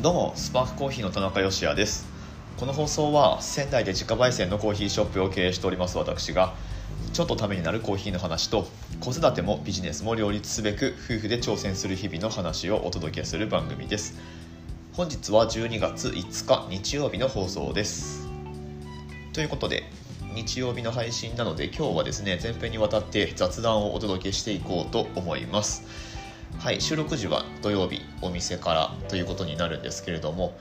どうもスパークコーヒーの田中芳也です。この放送は仙台で自家焙煎のコーヒーショップを経営しております私がちょっとためになるコーヒーの話と子育てもビジネスも両立すべく夫婦で挑戦する日々の話をお届けする番組です。本日は12月5日日曜日の放送です。ということで日曜日の配信なので今日はですね前編にわたって雑談をお届けしていこうと思います。はい収録時は土曜日お店からということになるんですけれども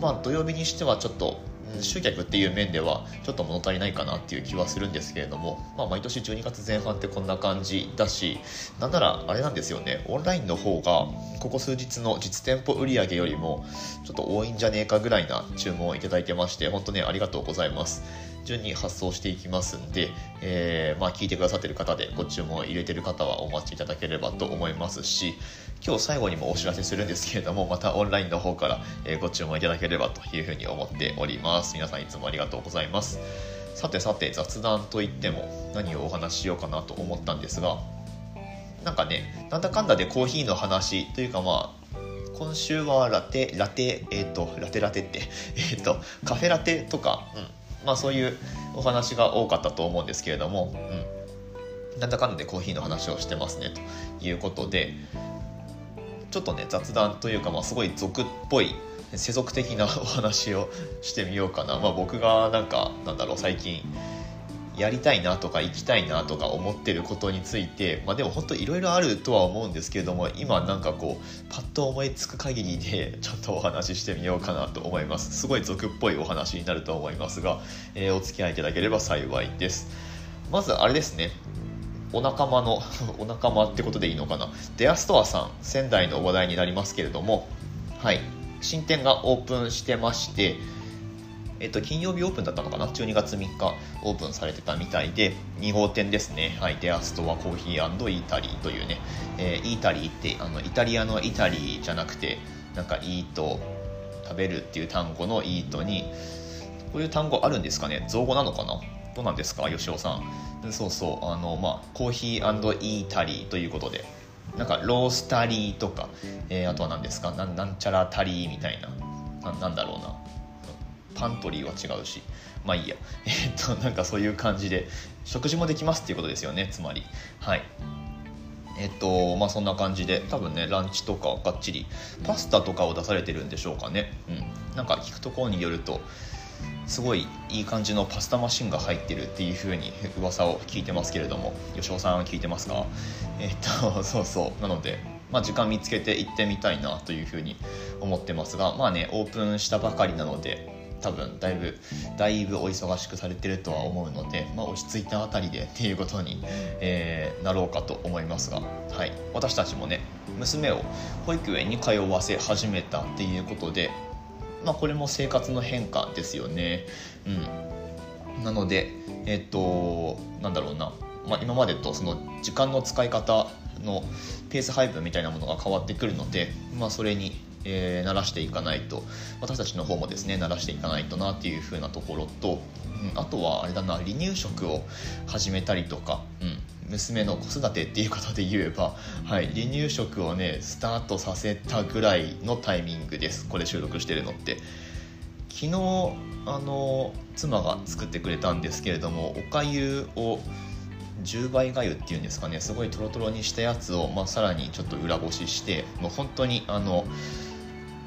まあ土曜日にしてはちょっと集客っていう面ではちょっと物足りないかなっていう気はするんですけれども、まあ、毎年12月前半ってこんな感じだしなんならあれなんですよねオンラインの方がここ数日の実店舗売上よりもちょっと多いんじゃねえかぐらいな注文をいただいてまして本当ねありがとうございます順に発送していきますんで、えー、まあ、聞いてくださってる方でご注文入れてる方はお待ちいただければと思いますし今日最後にもお知らせするんですけれどもまたオンラインの方からご注文いただければというふうに思っております。皆さんいつもありがとうございます。さてさて雑談といっても何をお話ししようかなと思ったんですがなんかねなんだかんだでコーヒーの話というかまあ今週はラテラテえっ、ー、とラテラテってえっ、ー、とカフェラテとか、うん、まあ、そういうお話が多かったと思うんですけれども、うん、なんだかんだでコーヒーの話をしてますねということでちょっとね雑談というか、まあ、すごい俗っぽい世俗的なお話をしてみようかな、まあ、僕がなんかなんだろう最近やりたいなとか行きたいなとか思ってることについて、まあ、でも本当いろいろあるとは思うんですけれども今なんかこうパッと思いつく限りでちょっとお話ししてみようかなと思います。すごい俗っぽいお話になると思いますが、えー、お付き合いいただければ幸いです。まずあれですね。お仲間の お仲間ってことでいいのかな。デアストアさん仙台の話題になりますけれどもはい。新店がオープンしてましてえっと、金曜日オープンだったのかな？12月3日オープンされてたみたいで2号店ですね。はい。デアストアコーヒーイータリーというね、えー、イータリーってあのイタリアのイタリーじゃなくてなんかイート食べるっていう単語のイートにこういう単語あるんですかね？造語なのかな？どうなんですか？吉尾さん。そうそう。あのまあコーヒーイータリーということで。なんかロースタリーとか、えー、あとは何ですか？なんちゃらタリーみたいななんだろうな。パントリーは違うし。まあいいや。え、っとなんかそういう感じで。食事もできますっていうことですよね。つまり。はい。えっとまあそんな感じで。多分ねランチとかがっちり。パスタとかを出されてるんでしょうかね。うん。なんか聞くところによるとすごいいい感じのパスタマシンが入ってるっていう風に噂を聞いてますけれども。吉尾さんは聞いてますか？えっと そうそう。なのでまあ、時間見つけて行ってみたいなというふうに思ってますが。まあねオープンしたばかりなので多分だいぶだいぶお忙しくされてるとは思うので、まあ、落ち着いたあたりでっていうことに、えー、なろうかと思いますが、はい、私たちもね娘を保育園に通わせ始めたっていうことで、まあ、これも生活の変化ですよね。うん、なのでえっ、となんだろうな、まあ、今までとその時間の使い方のペース配分みたいなものが変わってくるので、まあ、それにえー、慣らしていかないと。私たちの方もですね慣らしていかないとなっていう風なところと、うん、あとはあれだな離乳食を始めたりとか、うん、娘の子育てっていうことで言えば、はい、離乳食をねスタートさせたぐらいのタイミングです。これ収録してるのって。昨日あの妻が作ってくれたんですけれどもおかゆを10倍がゆっていうんですかねすごいトロトロにしたやつを、まあ、さらにちょっと裏ごししてもう本当にあの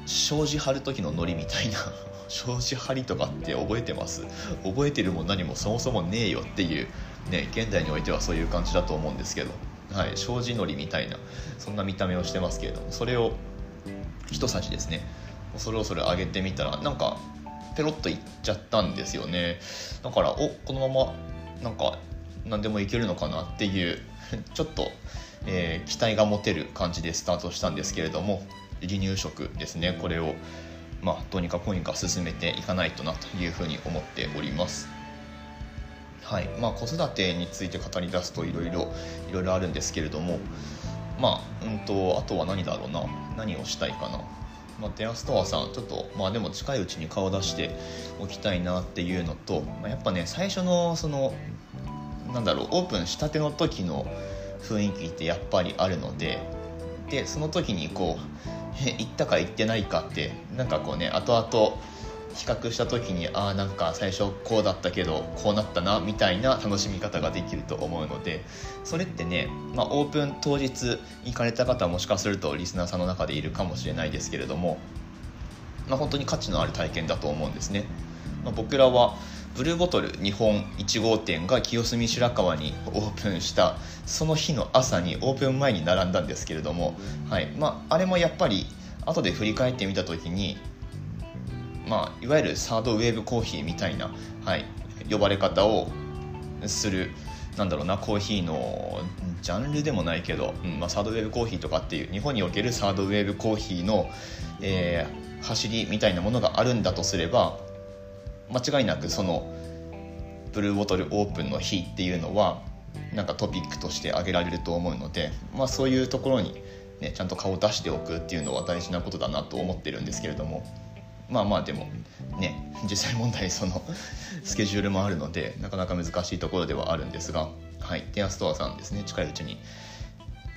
障子貼る時のノリみたいな。障子貼りとかって覚えてます？覚えてるも何もそもそもねえよっていう。ね現代においてはそういう感じだと思うんですけど。はい障子のりみたいな。そんな見た目をしてますけれども。それを一さじですね。それをそれ上げてみたらなんかペロッといっちゃったんですよね。だからおこのままなんか何でもいけるのかなっていうちょっと、えー、期待が持てる感じでスタートしたんですけれども。離乳食ですね。これを、まあ、どうにかこうにか進めていかないとなというふうに思っております。はい。まあ、子育てについて語り出すといろいろいろいろあるんですけれどもまあ、うんと、あとは何だろうな。何をしたいかな、まあ、デアストアさんちょっとまあでも近いうちに顔出しておきたいなっていうのと、まあ、やっぱね最初のそのなんだろうオープンしたての時の雰囲気ってやっぱりあるのででその時にこう 行ったか行ってないかってなんかこうね後々比較した時にああなんか最初こうだったけどこうなったなみたいな楽しみ方ができると思うのでそれってね、まあ、オープン当日行かれた方はもしかするとリスナーさんの中でいるかもしれないですけれども、まあ、本当に価値のある体験だと思うんですね。まあ、僕らはブルーボトル日本1号店が清澄白河にオープンしたその日の朝にオープン前に並んだんですけれども、はいまあ、あれもやっぱり後で振り返ってみた時に、まあ、いわゆるサードウェーブコーヒーみたいな、はい、呼ばれ方をするなんだろうなコーヒーのジャンルでもないけど、うんまあ、サードウェーブコーヒーとかっていう日本におけるサードウェーブコーヒーの、えー、走りみたいなものがあるんだとすれば間違いなくそのブルーボトルオープンの日っていうのはなんかトピックとして挙げられると思うので、まあ、そういうところに、ね、ちゃんと顔を出しておくっていうのは大事なことだなと思ってるんですけれどもまあまあでもね実際問題その スケジュールもあるのでなかなか難しいところではあるんですが、はい、テアストアさんですね。近いうちに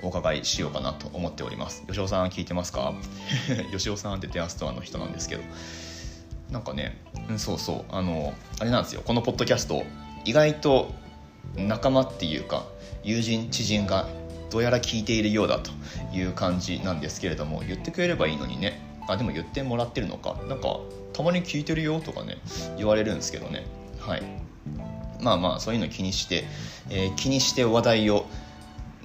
お伺いしようかなと思っております。吉尾さん聞いてますか？吉尾さんってテアストアの人なんですけど。なんかね、そうそうあのあれなんですよこのポッドキャスト意外と仲間っていうか友人知人がどうやら聞いているようだという感じなんですけれども言ってくれればいいのにねあでも言ってもらってるのかなんかたまに聞いてるよとかね言われるんですけどね。はい。まあまあそういうの気にして、えー、気にして話題を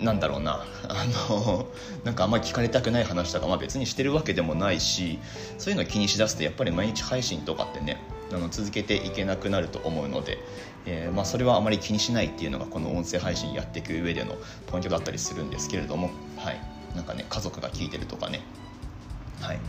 なんだろうな。あのなんかあんまり聞かれたくない話とか、まあ、別にしてるわけでもないしそういうの気にしだすとやっぱり毎日配信とかってねあの続けていけなくなると思うので、えー、まあ、それはあまり気にしないっていうのがこの音声配信やっていく上でのポイントだったりするんですけれども、はい、なんかね家族が聞いてるとかね。はい。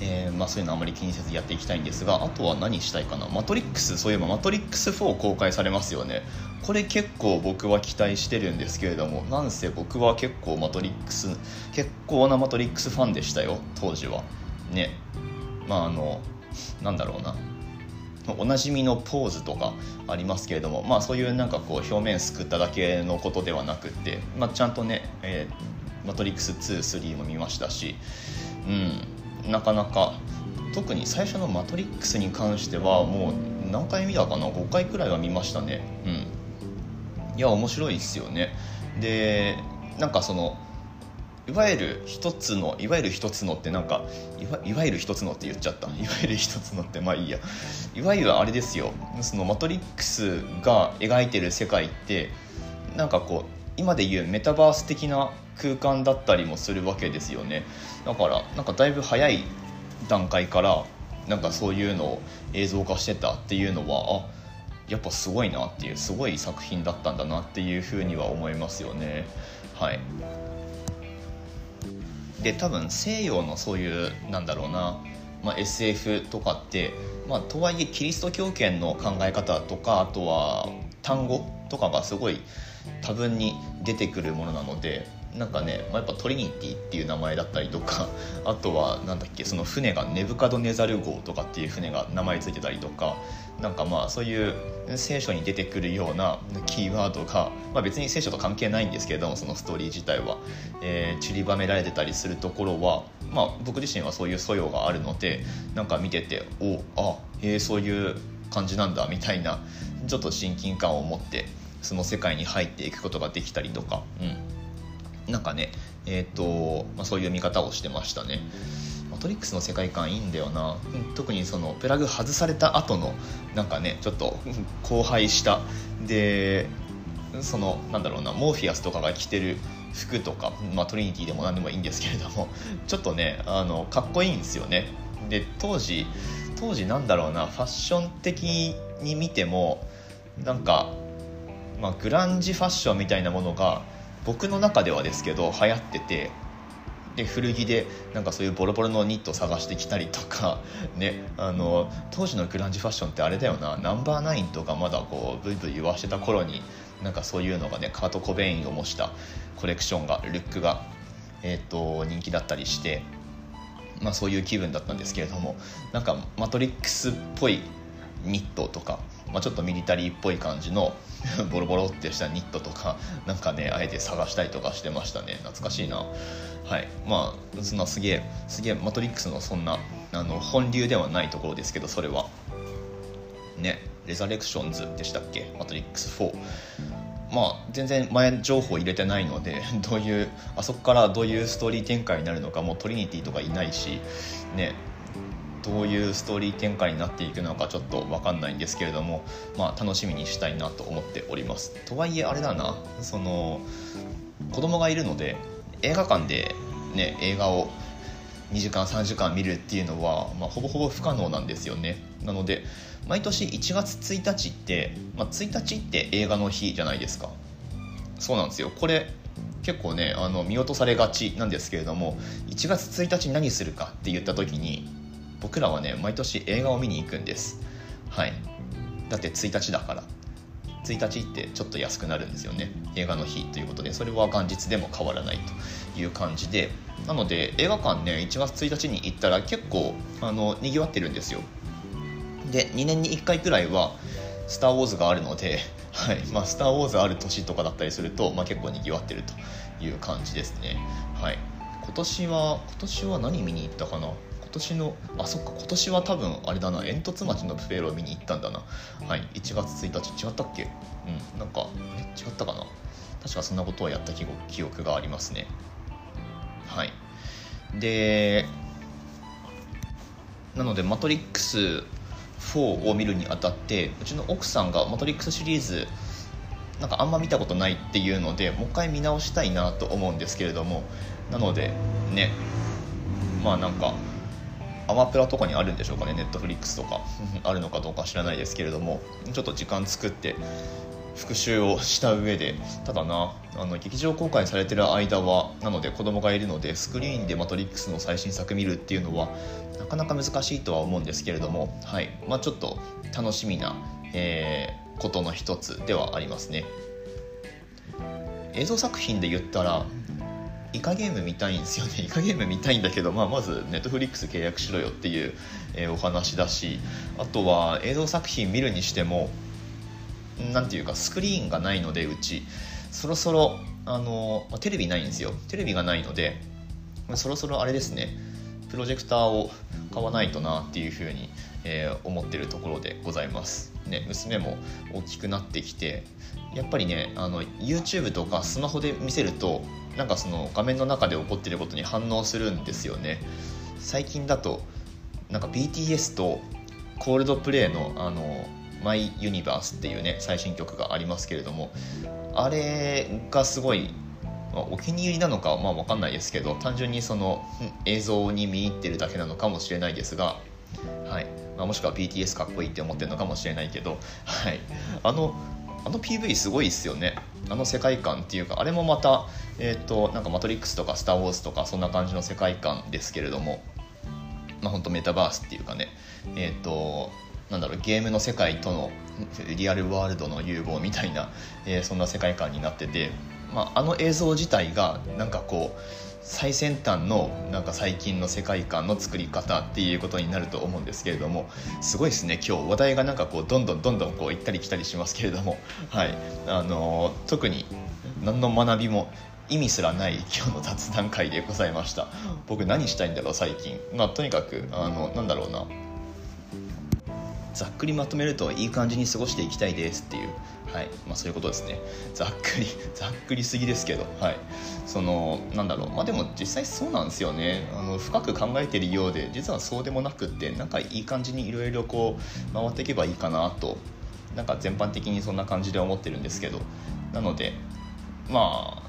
えー、まあ、そういうのあまり気にせずやっていきたいんですがあとは何したいかな。マトリックスそういえばマトリックス4公開されますよね。これ結構僕は期待してるんですけれどもなんせ僕は結構マトリックス結構なマトリックスファンでしたよ当時は。ね。まああのなんだろうな。おなじみのポーズとかありますけれどもまあそういうなんかこう表面すくっただけのことではなくて、まあ、ちゃんとね、えー、マトリックス23も見ましたしうん。なかなか特に最初の「マトリックス」に関してはもう何回見たかな？5回くらいは見ましたね。うん。いや面白いですよね。でなんかそのいわゆる一つのいわゆる一つのってなんかいわゆる一つのって言っちゃった。いわゆる一つのってまあいいや。いわゆるあれですよ。そのマトリックスが描いてる世界ってなんかこう今でいうメタバース的な空間だったりもするわけですよね。だからなんかだいぶ早い段階からなんかそういうのを映像化してたっていうのはあやっぱすごいなっていうすごい作品だったんだなっていうふうには思いますよね。はい。で多分西洋のそういうなんだろうな、まあ、SF とかって、まあ、とはいえキリスト教圏の考え方とかあとは単語とかがすごい多分に出てくるものなのでなんかね、まあ、やっぱトリニティっていう名前だったりとか あとはなんだっけその船がネブカドネザル号とかっていう船が名前ついてたりとかなんかまあそういう聖書に出てくるようなキーワードが、まあ、別に聖書と関係ないんですけれどもそのストーリー自体は、えー、散りばめられてたりするところは、まあ、僕自身はそういう素養があるのでなんか見てておあえー、そういう感じなんだみたいなちょっと親近感を持ってその世界に入っていくことができたりとか、うん、なんかねえっ、ー、と、まあ、そういう見方をしてましたね。マトリックスの世界観いいんだよな。特にそのプラグ外された後のなんかねちょっと荒廃した。でそのなんだろうなモーフィアスとかが着てる服とか、まあ、トリニティでも何でもいいんですけれどもちょっとねあのかっこいいんですよね。で当時当時なんだろうなファッション的に見てもなんかまあ、グランジファッションみたいなものが僕の中ではですけど流行っててで古着でなんかそういうボロボロのニット探してきたりとか、ね、あの当時のグランジファッションってあれだよなナンバーナインとかまだこうブイブイ言わしてた頃になんかそういうのがねカート・コベインを模したコレクションがルックが、えーと、人気だったりして、まあ、そういう気分だったんですけれどもなんかマトリックスっぽいニットとか、まあ、ちょっとミリタリーっぽい感じの ボロボロってしたニットとかなんかねあえて探したりとかしてましたね。懐かしいな。はい。まあそんなすげえすげえマトリックスのそんなあの本流ではないところですけどそれは。ね。レザレクションズでしたっけ？マトリックス4まあ全然前情報入れてないのでどういうあそこからどういうストーリー展開になるのかもうトリニティとかいないしね。どういうストーリー展開になっていくのかちょっと分かんないんですけれども、まあ、楽しみにしたいなと思っております。とはいえあれだなその子供がいるので映画館で、ね、映画を2時間3時間見るっていうのは、まあ、ほぼほぼ不可能なんですよね。なので毎年1月1日って、まあ、1日って映画の日じゃないですか。そうなんですよ。これ結構ねあの見落とされがちなんですけれども1月1日何するかって言った時に僕らはね毎年映画を見に行くんです。はい。だって1日だから。1日ってちょっと安くなるんですよね。映画の日ということで。それは元日でも変わらないという感じで。なので映画館ね1月1日に行ったら結構あのにぎわってるんですよ。で2年に1回くらいは「スター・ウォーズ」があるので、はい。まあ、スター・ウォーズある年とかだったりすると、まあ、結構にぎわってるという感じですね。はい。今年は今年は何見に行ったかな？今年のあそっか今年は多分あれだな煙突町のプペロを見に行ったんだな。はい1月1日違ったっけ？うんなんかえ違ったかな？確かそんなことをやった記憶がありますね。はい。でなので「マトリックス4」を見るにあたってうちの奥さんが「マトリックス」シリーズなんかあんま見たことないっていうのでもう一回見直したいなと思うんですけれどもなのでねまあなんかアマプラとかにあるんでしょうかねネットフリックスとかあるのかどうか知らないですけれどもちょっと時間作って復習をした上でただなあの劇場公開されてる間はなので子供がいるのでスクリーンで「マトリックス」の最新作見るっていうのはなかなか難しいとは思うんですけれども、はい。まあ、ちょっと楽しみな、えー、ことの一つではありますね。映像作品で言ったらイカゲーム見たいんですよね。イカゲーム見たいんだけど、まあ、まずネットフリックス契約しろよっていう、えー、お話だしあとは映像作品見るにしても何ていうかスクリーンがないのでうち。そろそろあの、テレビないんですよ。テレビがないのでそろそろあれですね。プロジェクターを買わないとなっていうふうに、えー、思ってるところでございます、ね、娘も大きくなってきてやっぱりねあの YouTube とかスマホで見せるとなんかその画面の中で起こってることに反応するんですよね。最近だとなんか BTS とコールドプレイのあのマイユニバースっていうね最新曲がありますけれどもあれがすごい、まあ、お気に入りなのかはまあ分かんないですけど単純にその映像に見入ってるだけなのかもしれないですがはい。まあ、もしくは BTS かっこいいって思ってるのかもしれないけど、はい、あのあの PV すごいっすよね。あの世界観っていうかあれもまた、えーと、なんかマトリックスとかスター・ウォーズとかそんな感じの世界観ですけれどもまあ本当メタバースっていうかねえっ、ー、となんだろうゲームの世界とのリアルワールドの融合みたいな、えー、そんな世界観になってて、まあ、あの映像自体がなんかこう最先端のなんか最近の世界観の作り方っていうことになると思うんですけれどもすごいですね。今日話題がなんかこうどんどんどんどんこう行ったり来たりしますけれども、はい。あの特に何の学びも意味すらない今日の雑談会でございました。僕何したいんだろう最近。まあとにかくあのなんだろうな。ざっくりまとめるといい感じに過ごしていきたいですっていう、はい。まあ、そういうことですね。ざっくり ざっくりすぎですけど、はい、そのなんだろう。まあでも実際そうなんですよね。あの深く考えてるようで実はそうでもなくってなんかいい感じにいろいろこう回っていけばいいかなと。なんか全般的にそんな感じで思ってるんですけど。なのでまあ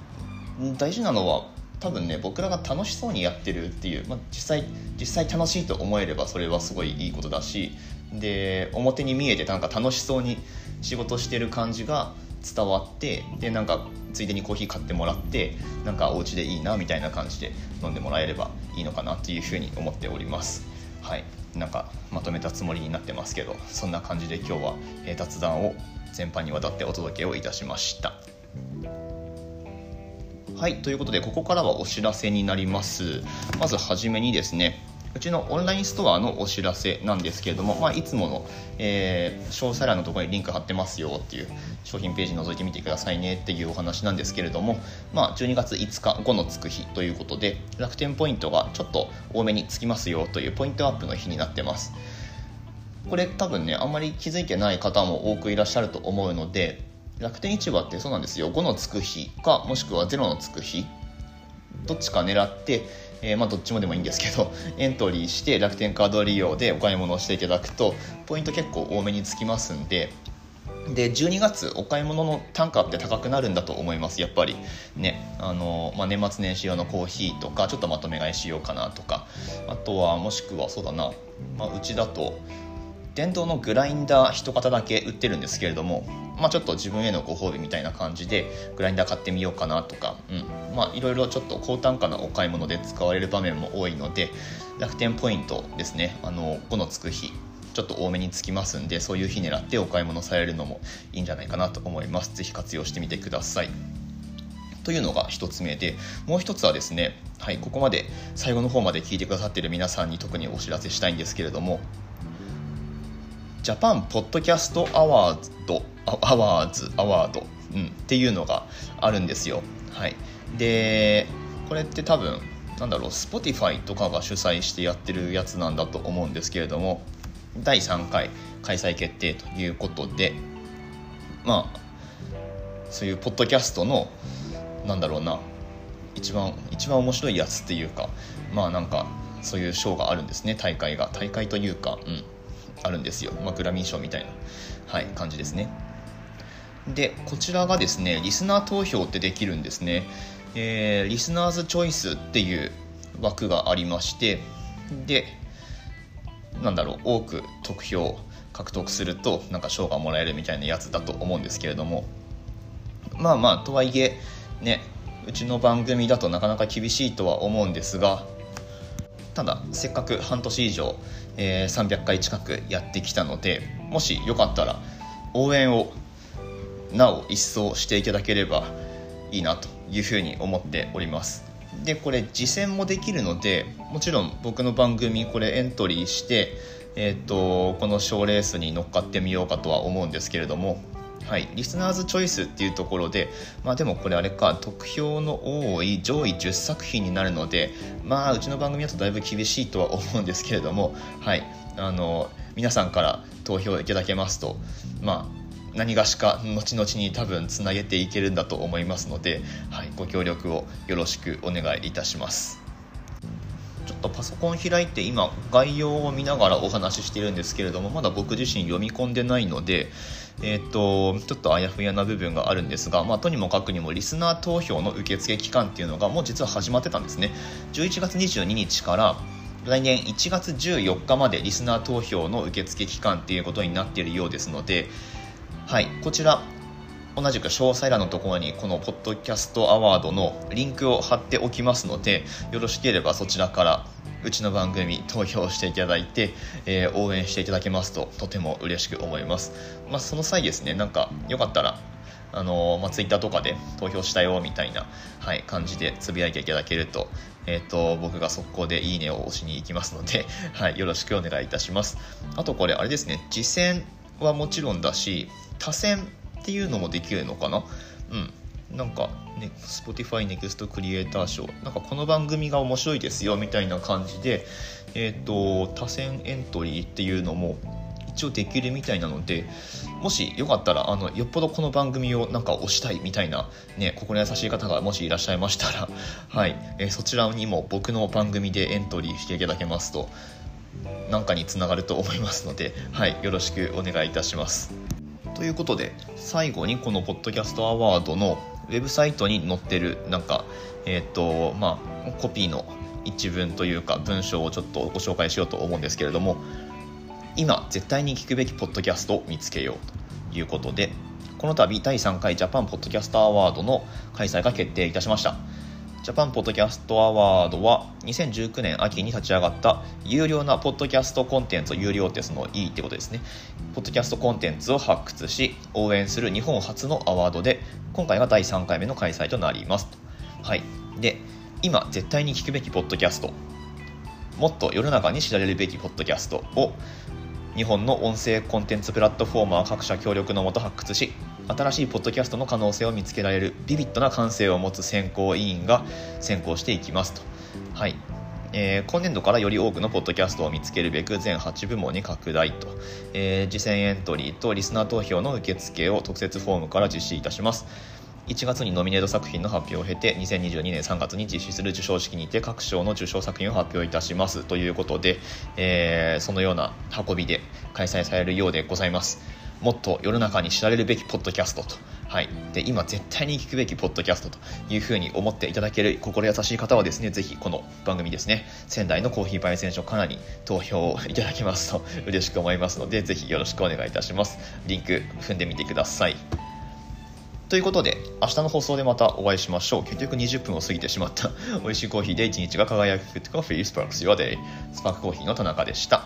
大事なのは多分ね僕らが楽しそうにやってるっていう、まあ、実際実際楽しいと思えればそれはすごいいいことだしで表に見えてなんか楽しそうに仕事してる感じが伝わってでなんかついでにコーヒー買ってもらってなんかお家でいいなみたいな感じで飲んでもらえればいいのかなっていうふうに思っております。はい。なんかまとめたつもりになってますけどそんな感じで今日は、え雑談を全般にわたってお届けをいたしました。はい。ということでここからはお知らせになります。まずはじめにですねうちのオンラインストアのお知らせなんですけれども、まあ、いつもの、えー、詳細欄のところにリンク貼ってますよっていう商品ページ覗いてみてくださいねっていうお話なんですけれども、まあ、12月5日5のつく日ということで楽天ポイントがちょっと多めにつきますよというポイントアップの日になってます。これ多分ねあんまり気づいてない方も多くいらっしゃると思うので楽天市場ってそうなんですよ。5のつく日かもしくは0のつく日どっちか狙ってえー、まあどっちもでもいいんですけど エントリーして楽天カード利用でお買い物をしていただくとポイント結構多めにつきますんでで12月お買い物の単価って高くなるんだと思いますやっぱり。ねあの、まあ、年末年始用のコーヒーとかちょっとまとめ買いしようかなとか。あとはもしくはそうだな、まあ、うちだと電動のグラインダー一型だけ売ってるんですけれどもまあ、ちょっと自分へのご褒美みたいな感じでグラインダー買ってみようかなとか、うん。まあ、いろいろちょっと高単価なお買い物で使われる場面も多いので楽天ポイントですね。あの5のつく日ちょっと多めにつきますんでそういう日狙ってお買い物されるのもいいんじゃないかなと思います。是非活用してみてください。というのが1つ目でもう1つはですねはいここまで最後の方まで聞いてくださっている皆さんに特にお知らせしたいんですけれどもジャパンポッドキャストアワードアワーズアワード、うん、っていうのがあるんですよ。はい、でこれって多分なんだろう Spotify とかが主催してやってるやつなんだと思うんですけれども第3回開催決定ということでまあそういうポッドキャストのなんだろうな一番一番面白いやつっていうかまあなんかそういう賞があるんですね大会が。大会というかうん。あるんですよ、まあ、グラミー賞みたいな、はい、感じですね。でこちらがですねリスナー投票ってできるんですね、えー、リスナーズチョイスっていう枠がありましてでなんだろう多く得票獲得するとなんか賞がもらえるみたいなやつだと思うんですけれども。まあまあとはいえねうちの番組だとなかなか厳しいとは思うんですがただせっかく半年以上、えー、300回近くやってきたのでもしよかったら応援をなお一層していただければいいなというふうに思っております。でこれ次戦もできるのでもちろん僕の番組これエントリーして、えーと、この賞レースに乗っかってみようかとは思うんですけれどもはい、リスナーズチョイスっていうところで、まあ、でもこれあれか得票の多い上位10作品になるのでまあうちの番組だとだいぶ厳しいとは思うんですけれども、はい、あの皆さんから投票いただけますとまあ何がしか後々に多分つなげていけるんだと思いますので、はい、ご協力をよろしくお願いいたします。ちょっとパソコン開いて今概要を見ながらお話ししているんですけれどもまだ僕自身読み込んでないのでえー、っとちょっとあやふやな部分があるんですが、まあ、とにもかくにもリスナー投票の受付期間っていうのがもう実は始まってたんですね。11月22日から来年1月14日までリスナー投票の受付期間っていうことになっているようですのではい、こちら同じく詳細欄のところにこのポッドキャストアワードのリンクを貼っておきますのでよろしければそちらからうちの番組投票していただいて、えー、応援していただけますととても嬉しく思います、まあ、その際ですねなんかよかったらあのまあ、ツイッターとかで投票したよみたいな、はい、感じでつぶやいていただけると,、えーと、僕が速攻でいいねを押しに行きますので、はい、よろしくお願いいたします。あとこれあれですね実践はもちろんだし多選っていうのもできるのかな？うん。なんかね Spotify NEXT クリエイター賞なんかこの番組が面白いですよみたいな感じでえっ、ー、と多選エントリーっていうのも一応できるみたいなのでもしよかったらあのよっぽどこの番組をなんか推したいみたいな、ね、心優しい方がもしいらっしゃいましたら、はい。えー、そちらにも僕の番組でエントリーしていただけますと何かにつながると思いますので、はい、よろしくお願いいたします。ということで最後にこのポッドキャストアワードのウェブサイトに載ってるなんかえっ、ー、とまあコピーの一文というか文章をちょっとご紹介しようと思うんですけれども今絶対に聞くべきポッドキャストを見つけようということでこの度第3回ジャパンポッドキャストアワードの開催が決定いたしました。ジャパンポッドキャストアワードは2019年秋に立ち上がった有料なポッドキャストコンテンツを有料ってそのいいってことですね。ポッドキャストコンテンツを発掘し応援する日本初のアワードで今回が第3回目の開催となります。はい。で今絶対に聞くべきポッドキャスト。もっと世の中に知られるべきポッドキャストを日本の音声コンテンツプラットフォーマー各社協力のもと発掘し新しいポッドキャストの可能性を見つけられるビビッドな感性を持つ選考委員が選考していきますと。はい。えー、今年度からより多くのポッドキャストを見つけるべく全8部門に拡大と、えー、次戦エントリーとリスナー投票の受付を特設フォームから実施いたします。1月にノミネート作品の発表を経て2022年3月に実施する授賞式にて各賞の受賞作品を発表いたします。ということで、えー、そのような運びで開催されるようでございます。もっと世の中に知られるべきポッドキャストと、はい、で今絶対に聞くべきポッドキャストというふうに思っていただける心優しい方はですねぜひこの番組ですね仙台のコーヒー焙煎所かなり投票をいただけますと嬉しく思いますのでぜひよろしくお願いいたします。リンク踏んでみてください。ということで、明日の放送でまたお会いしましょう。結局20分を過ぎてしまった。美味しいコーヒーで一日が輝く Good Coffee Sparks Your Day。スパークコーヒーの田中でした。